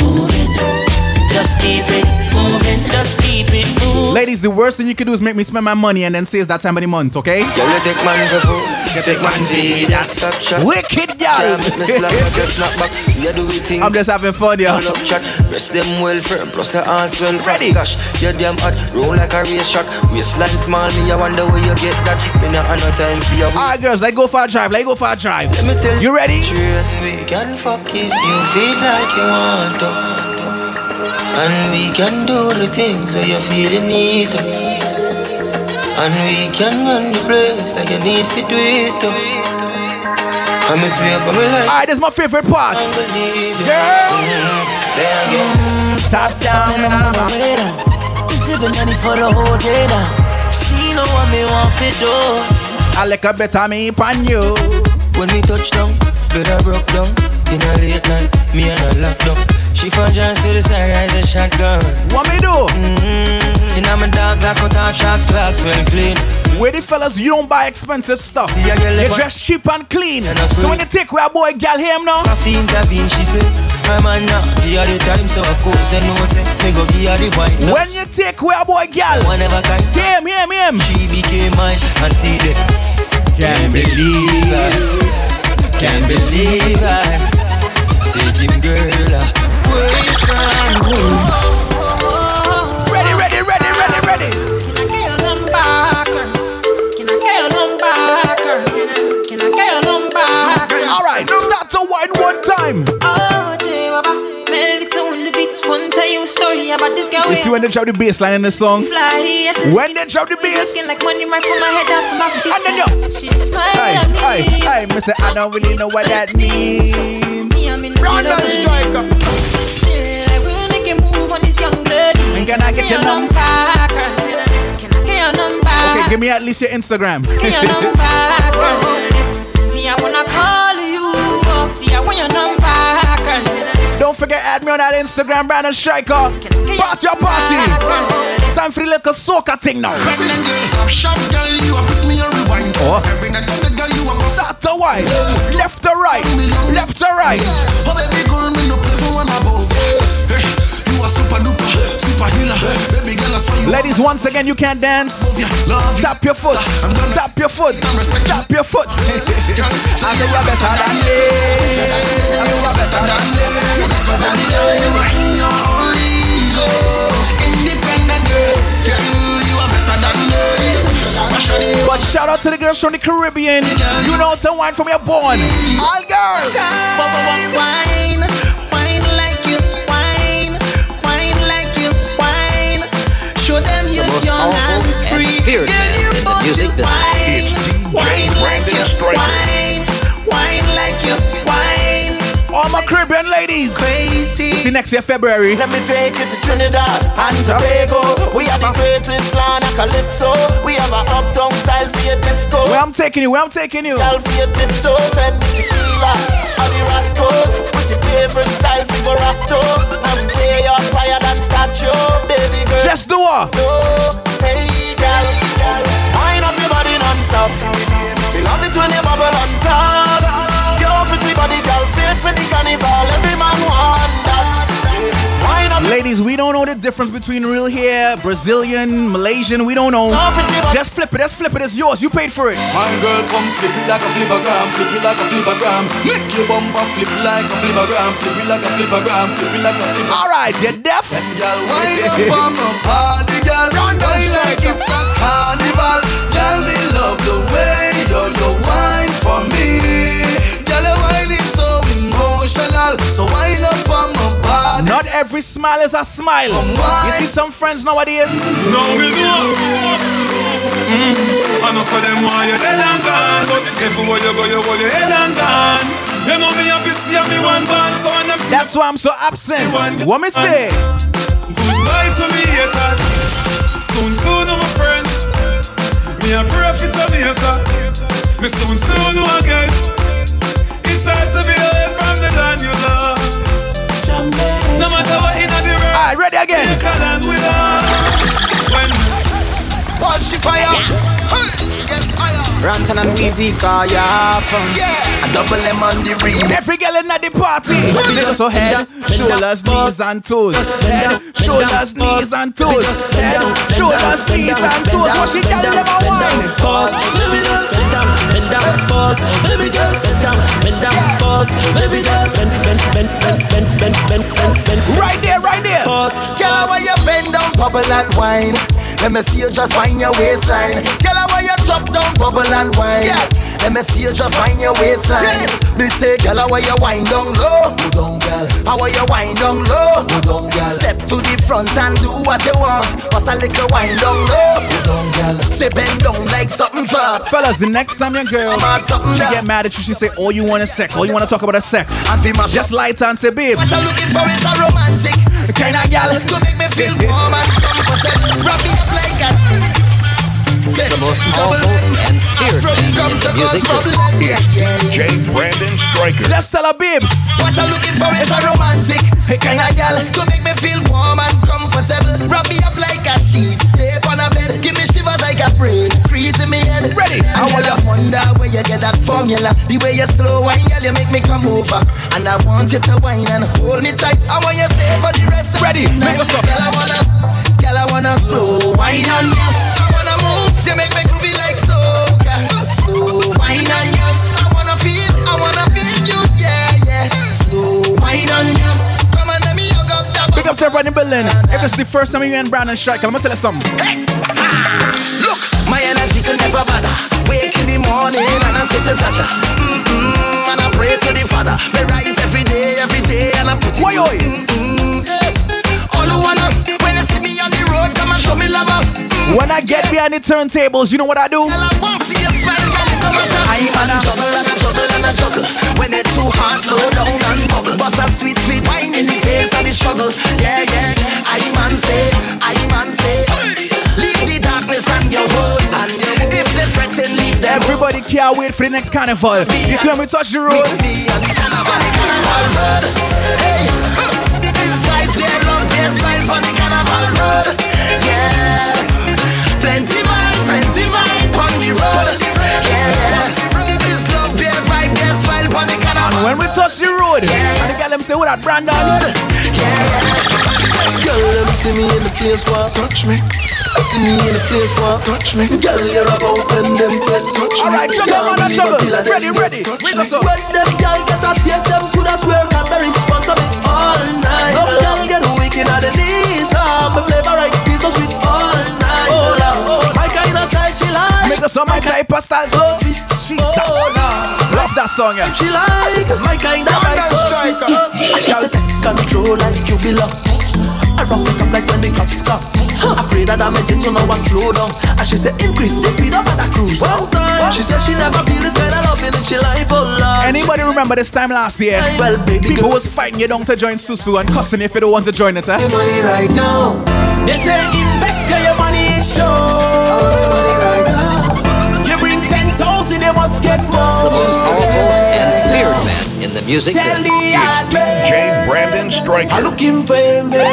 Just keep it moving. Just keep it moving. Ladies, the worst thing you can do is make me spend my money and then say it's that time of the month, okay? Girl, you take man for food, you take man for that stop chat. Wicked Yeah, girl. make me slap back, you snap back. You do it. I'm just having fun, yo. Love chat, rest them well firm, plus the ass well. Ready. Gosh, you damn hot, roll like a race shot. Waistline small, me I wonder where you get that. Me not have no time for your. Alright, girls, let's go for a drive. Let's go for a drive. Let me tell You ready? Straight, we can fuck if you feel like you want to. And we can do the things where you feel you need to. And we can run the place like you need to do it to. Come and sweep on me like Alright, this is my favorite part. I'm gonna leave you. Girl. There you go. Top down and I'm a waiter. Sipping money for the whole day now. She know what me want to do. I like a better me pan you. When we touch down, better broke down. In a late night, me and a lockdown. She found just to the side, rise a shotgun. What me do? Mm-hmm. In my dark glass, cut off shots, clocks well clean. Where the fellas, you don't buy expensive stuff. See a You like dress cheap and clean. That's So when you take where a boy girl him now, Coffee intervene, she say. My man now, the time, so of course I know say. Me go give her the wine. now. when you take where a boy girl, One ever kind. him, him, him. She became mine and see that. Can't believe I, can't believe I take him girl Ready, ready, ready, ready, ready. Alright, start to wine one time. You see when they drop the bass line in the song? When they drop the bass, like money right from my head down to my feet. and then you, She smile hey, at me. hey, hey, me say I don't really know what that means. Me, I'm in Brandon love. Striker. Still, I will make a move on this young lady. And can I get your number? Can I get your number? Okay, give me at least your Instagram. Get your number. Don't forget, add me on that Instagram, Brandon Striker. Party or party. Time for the little soca thing now. Shot girl, you a put me on rewind. Oh. Every night the girl you a. Start to wine. Left to right. Left to right. Oh baby girl, me no play for one about. Hey, you a super duper, super healer. Baby Ladies, once again, you can't dance. Tap your foot. Tap your foot. Tap your foot. I know you're better than me. I know you're better than me. You are Independent girl, girl, you are better than me. But shout out to the girls from the Caribbean. You know to wine from your born. All girls. Young spirit man in the music business. It's DJ Brandon Striker. Wine like you wine. All my Caribbean ladies. Crazy. See next year, February. Let me take you to Trinidad and Tobago. We have the greatest land of Calypso. We have a uptown style for your disco. Where I'm taking you, where I'm taking you. Style for your tiptoes and tequila. All the rascals with your favorite style Rapto. And way up higher than statue, difference between real hair, Brazilian, Malaysian. We don't know. Just flip it. Just flip it. It's yours. You paid for it. My girl, come flip it like a flippergram, flip it like a flippergram. Make your bumper flip like a flippergram, flip it like a flippergram, flip it like a flippergram. All right, you're deaf. Girl, wind up on my party, girl. Wine like it's a carnival. Girl, me love the way you you wine for me. Girl, your wine is so emotional. So wind Not every smile is a smile. You see some friends nowadays. No, me. Mm. I know for them why you dead and gone, but everywhere you go, you hold your head and gone. You know me happy see me one band, so when them That's why I'm so absent. What me say? Goodbye to me haters. Soon, soon, my friends. Me a pray for Jamaica. Me soon, soon again. It's hard to be away from the land you love. Alright, ready again. When, she fire. Hey, yes, I am. Rantan and Weezy car ya fun. Yeah, a double M on the ring. Every girl in the party. Mm. Make us so head, shoulders, knees, and toes. Head, shoulders, knees, and toes. Head, shoulders, knees, and toes. What she tell them a wine? Pause, baby just bend down, bend down, pause, baby just bend down, bend down, pause, baby just bend, bend, bend, bend, bend, bend, bend, bend, bend. Right there, right there. Pause, Girl, why you bend down, bubble and wine? Let me see you just find your waistline. Girl, why you drop down, bubble and wine? Let me see you just find your waistline. Me say, girl, why you wind down low? Go down, girl. How are you wind down low? Go down, girl. Step to the front and do what you want. Bust a little wind down low. Go down, girl. Say bend down like something drop. Fellas, the next time your girl she get mad at you, she say all you want is sex. All you want to talk about is sex. Just light and say, babe. What I'm looking for is a romantic kind of gal to make me feel warm and comfortable. Wrap me up like a The most powerful and feared man in the music business. It's DJ Brandon Striker. Just tell her, babes. What I'm looking for is a romantic kind of gal to make me feel warm and comfortable. Wrap me up like a sheet, tape on a bed, give me shivers like a brain, freeze in me head. Ready? I wanna wonder where you get that formula. The way you slow wine, girl, you make me come over, and I want you to wine and hold me tight. I want you to stay for the rest of Ready? the night. Make us up. Girl, I wanna, girl, I wanna slow wine on you. I wanna move, you make me groovy like soca. Slow wine on you. I wanna feel, I wanna feel you, yeah, yeah. Slow wine on you. Come on, let me hug up that. Big up to everybody in Berlin. If it's the first time you and Brandon Striker, I'm gonna tell you something. Hey. Look, my energy could never bother. Wake in the morning and I sit to Jaja. Mm-mm, and I pray to the Father. Me rise every day, every day, and I put it. Oi? Mm-mm, eh. All who wanna, when you see me on the road, come and show me love. Mm. When I get behind the turntables, you know what I do? Can't wait for the next carnival. This when we touch the road. Me and the carnival, road. Hey, this vibes, they love their styles on the carnival road. Yeah, plenty vibe, plenty vibe on the road. Yeah, this love, their vibe, their smile on the carnival. When we touch the road, and the girl them say, what that Brandon? Girl, let me see me in the place where touch me. See me in the place where touch me. Girl, you're about when them friend touch me. Alright, juggle, man, juggle. Ready, ready. Wake us up. When them girl get a taste, them coulda swear Cadbury sponsor me all night. Some girl get wicked at the knees, ah, my flavor right feels so sweet all night. Oh, Lord. my kind of style she like. Make us some my type of style, so. Jesus. Oh, Lord. Love that song, yeah. She like, she said, my kind of bite so sweet. And she said, take control like you feel up. I rough it up like when the cops stop. Afraid that I'm a jet, you know I slow down. And she said, increase the speed up at the cruise. One time, she said she never feel this kind of loving in she life, oh Lord. Anybody remember this time last year? Well, baby, People was fighting you down to join Susu and cussing if you don't want to join it, eh? money right now. They say invest get your money in show. In the music Tell business. the hard man. J. I'm Striker. looking for me.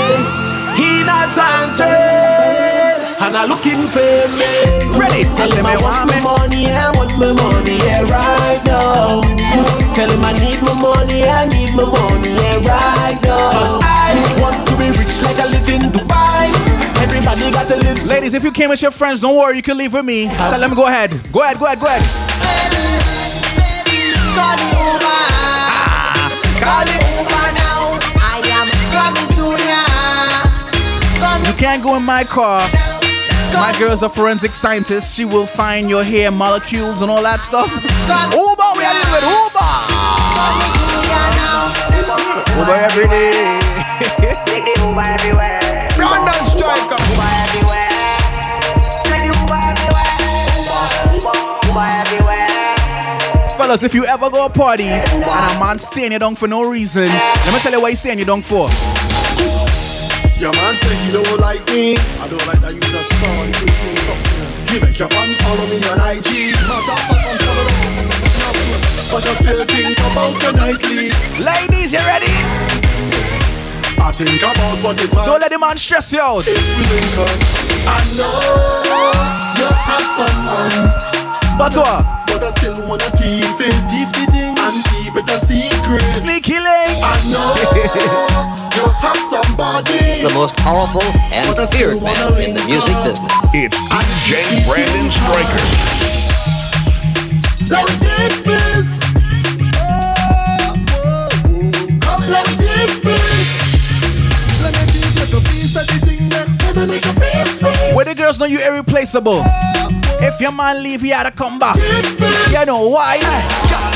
He not answering. And I looking for me. Ready? Tell him I want my money, I want my money, yeah, right now. Tell him I need my money, I need my money, yeah, right now. Cause I want to be rich like I live in Dubai. Everybody got to live. Ladies, if you came with your friends, don't worry, you can leave with me. Tell them go ahead. Go ahead, go ahead, go ahead. Call the Uber. Call the Uber now. I am coming to ya. You can't go in my car. My girl's a forensic scientist. She will find your hair molecules and all that stuff. Uber, we are dealing with Uber. Uber every day. Brandon Striker. Fellas, if you ever go a party and a man staying you down for no reason, let me tell you why he's staying you down for. Your man say he don't like me. I don't like that you just call you think something. You make your man follow me on IG. Motherfucker, I'm coming up. But I still think about the nightly. Ladies, you ready? I think about what it Don't let the man stress you out. If we link up, I know you have someone. But what? But I still wanna keep it, keep the thing, and keep it a secret. Sneaky link. I know you have somebody. The most powerful and feared man in the music business. It's DJ Brandon Striker. Let me take this. Come, let me take this. Let me take like a piece of the thing that let me make you feel sweet. Where the girls know you irreplaceable. If your man leave, he had to come back. You know why?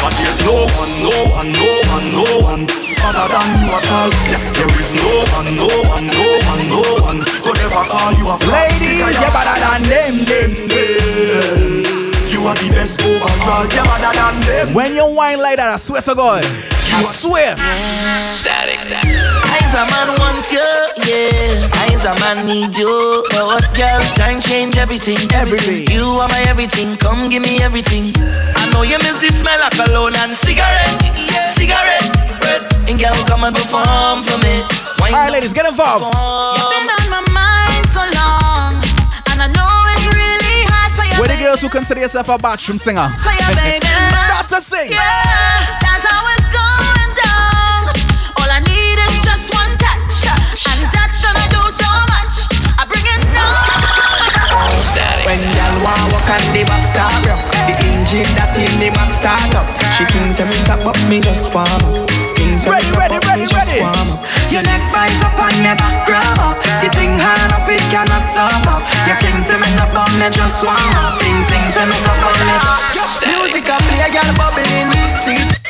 But there's no one, no one, no one, no one other than you at all. There is no one, no one, no one, no one could ever call you a flop. Ladies, you better than them, them, them. You are the best overall. You're better than them. When you whine like that, I swear to God. I swear. Static, static. Eyes a man want you, yeah. Eyes a man need you. But what girl? Time change everything, everything. You are my everything. Come give me everything. I know you miss the smell of cologne and cigarette, yeah. cigarette. breath. And girl, come and perform for me. Wine All right, ladies, get involved. You've been on my mind so long, and I know it's really hard for you. Where the girls who consider yourself a bathroom singer? For you, baby. Start to sing. Yeah, want walk on the back rock The engine that's in the back start up. She thinks me stop but me just warm up. Things Ready, ready, ready, ready. Your neck bite up and your back grab up. The thing hard up, it cannot stop up. Your king say me stop but me just warm up. Ting ting say me stop but me just Music a play, girl bubbling. Say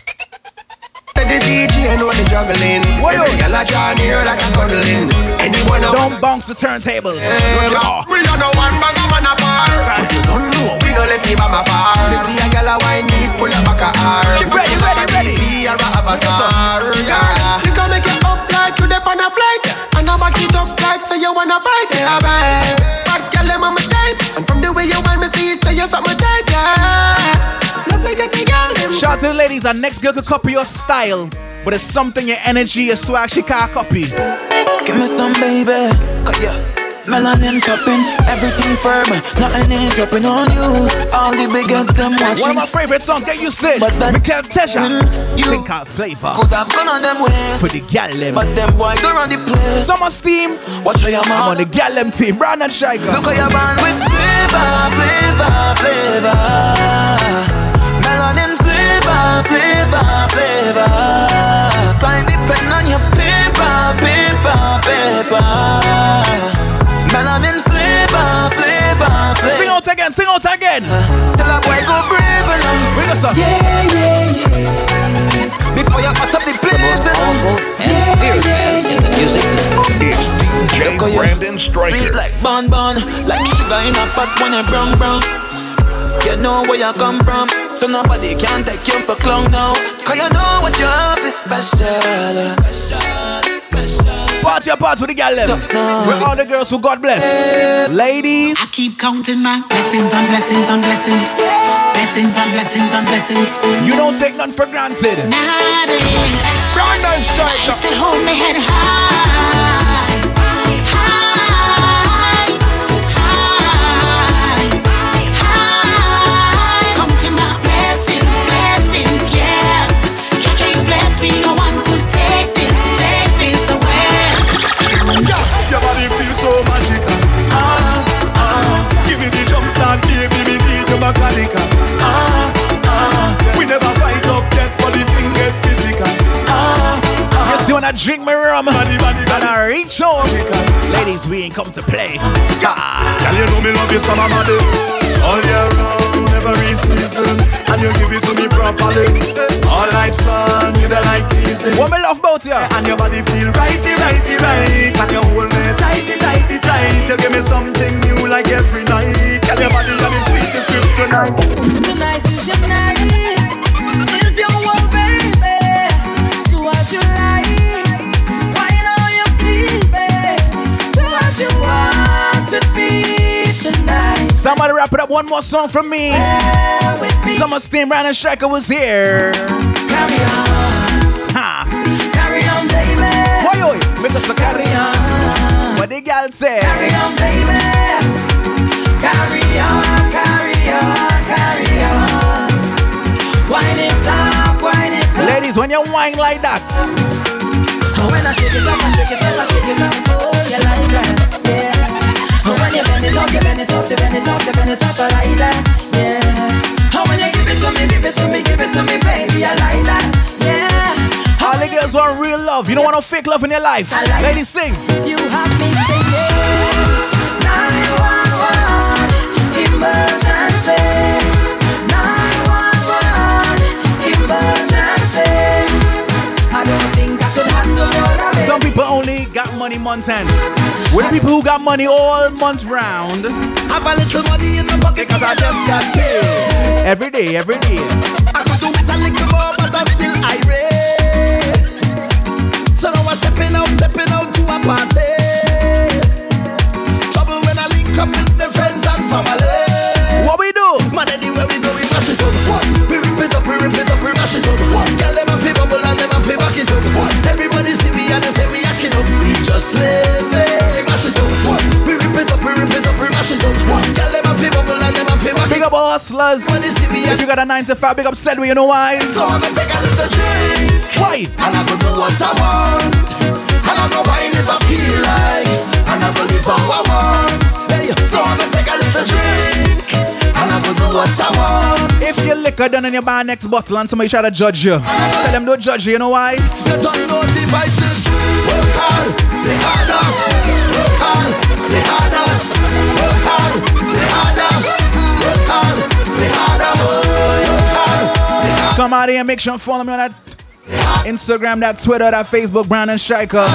the DJ know the juggling. Why you- girl a draw near like a cuddling. Anyone Don't bounce the turntables. Yeah, We don't know one bag of man apart. But you don't know We don't let me my far. Me see a girl a wine need pull up back a her Keep ready, ready, ready. Be a avatar. Yeah. We can make it up like you dip on a flight. And I back it up like so you wanna fight. Yeah, babe. Bad girl, on my type. And from the way you want me see it, so you're something tight, Shout out to the ladies, our next girl could copy your style, but it's something your energy, your swag, she can't copy. Give me some baby Cut ya Melanin popping, everything firm Nothing ain't dropping on you All the big heads them watching. One of my favorite songs, get used to it. But that- Michael Tesha, You think out flavor Could have gone on them ways for the gal them. But them boy go round the place Summer steam, Watch your I'm on the gal them team. Brandon Striker. Look at your band with flavor, flavor, flavor Flavor, flavor. Sign depend on your paper, paper, paper. Melanin flavor, flavor, flavor. Sing out again, sing out again. Uh, tell a boy go brave and um. Bring us up. Yeah, yeah, yeah. Before you hot up the place. The most powerful and yeah, fierce man in the music business. It's DJ Brandon Striker. Sweet like bonbon, like sugar in a pot when it brown brown. You know where you come from, so nobody can take you for clown now. Cause you know what you have is special. Special, special. Party apart with the gal them. With all the girls who God bless. Ladies. I keep counting my blessings and blessings and blessings. Blessings and blessings and blessings. You don't take none for granted. Not Nothing. Brandon Striker. I still hold my head high. Ain't come to play. Ah. Girl, you know me love you some of my. All year round, every season, and you give it to me properly. All like sun, you don't like teasing. What me love about you? And your body feel righty, righty, right. And you hold me tighty, tighty, tight. You give me something new like every night. Girl, your body are the sweetest kryptonite. Tonight is your night. Somebody wrap it up one more song from me. Summer Steam Brandon Striker was here. Carry on. Ha. Carry on, baby. Why yo? Make us a carry on. What the gal say? Carry on, baby. Carry on, carry on, carry on. Wine it up, wine it up. Ladies, when you whine like that, When I shake it up, I shake it up, I shake it up. Oh, you like that, yeah. And you bend it up, you bend it up, you bend it up, you bend it up, I like that, yeah. And when you give it to me, give it to me, give it to me, baby, I like that, yeah. all the girls want real love. You don't want no fake love in your life. like Ladies, sing. You have me singing month end. With the people who got money all month round. Have a little money in the pocket cause I just got paid. Every day, every day. I could do it a little more, but I'm still irate. So now I'm stepping out, stepping out to a party. Trouble when I link up with my friends and family. What we do? Man, anywhere we go, we mash it up. We rip it up, we rip it up, we mash it up. Girl, them a fi bubble and them a fi back it up. Everybody see we and We just living, mash it up. We rip it up, we rip it up, we mash it up. Girl, them a fi bubble and them a fi back Big up all hustlers. If you got a 9 to 5, big up Sedway, you know why? So I'm gonna take a little drink. Why? And I go do what I want. And I go wine if I feel like. And I go live how I want. Hey, so I'm gonna take a little drink. And I go do what I want. If your liquor done and you buy next bottle and somebody try to judge you, tell them don't judge you, you know why? You don't know the vices. Work hard, Work hard. Work hard. Work hard. Work hard. Somebody and make sure you follow me on that Instagram, that Twitter, that Facebook, Brandon Striker.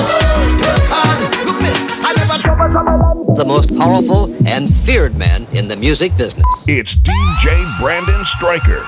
The most powerful and feared man in the music business. It's DJ Brandon Striker.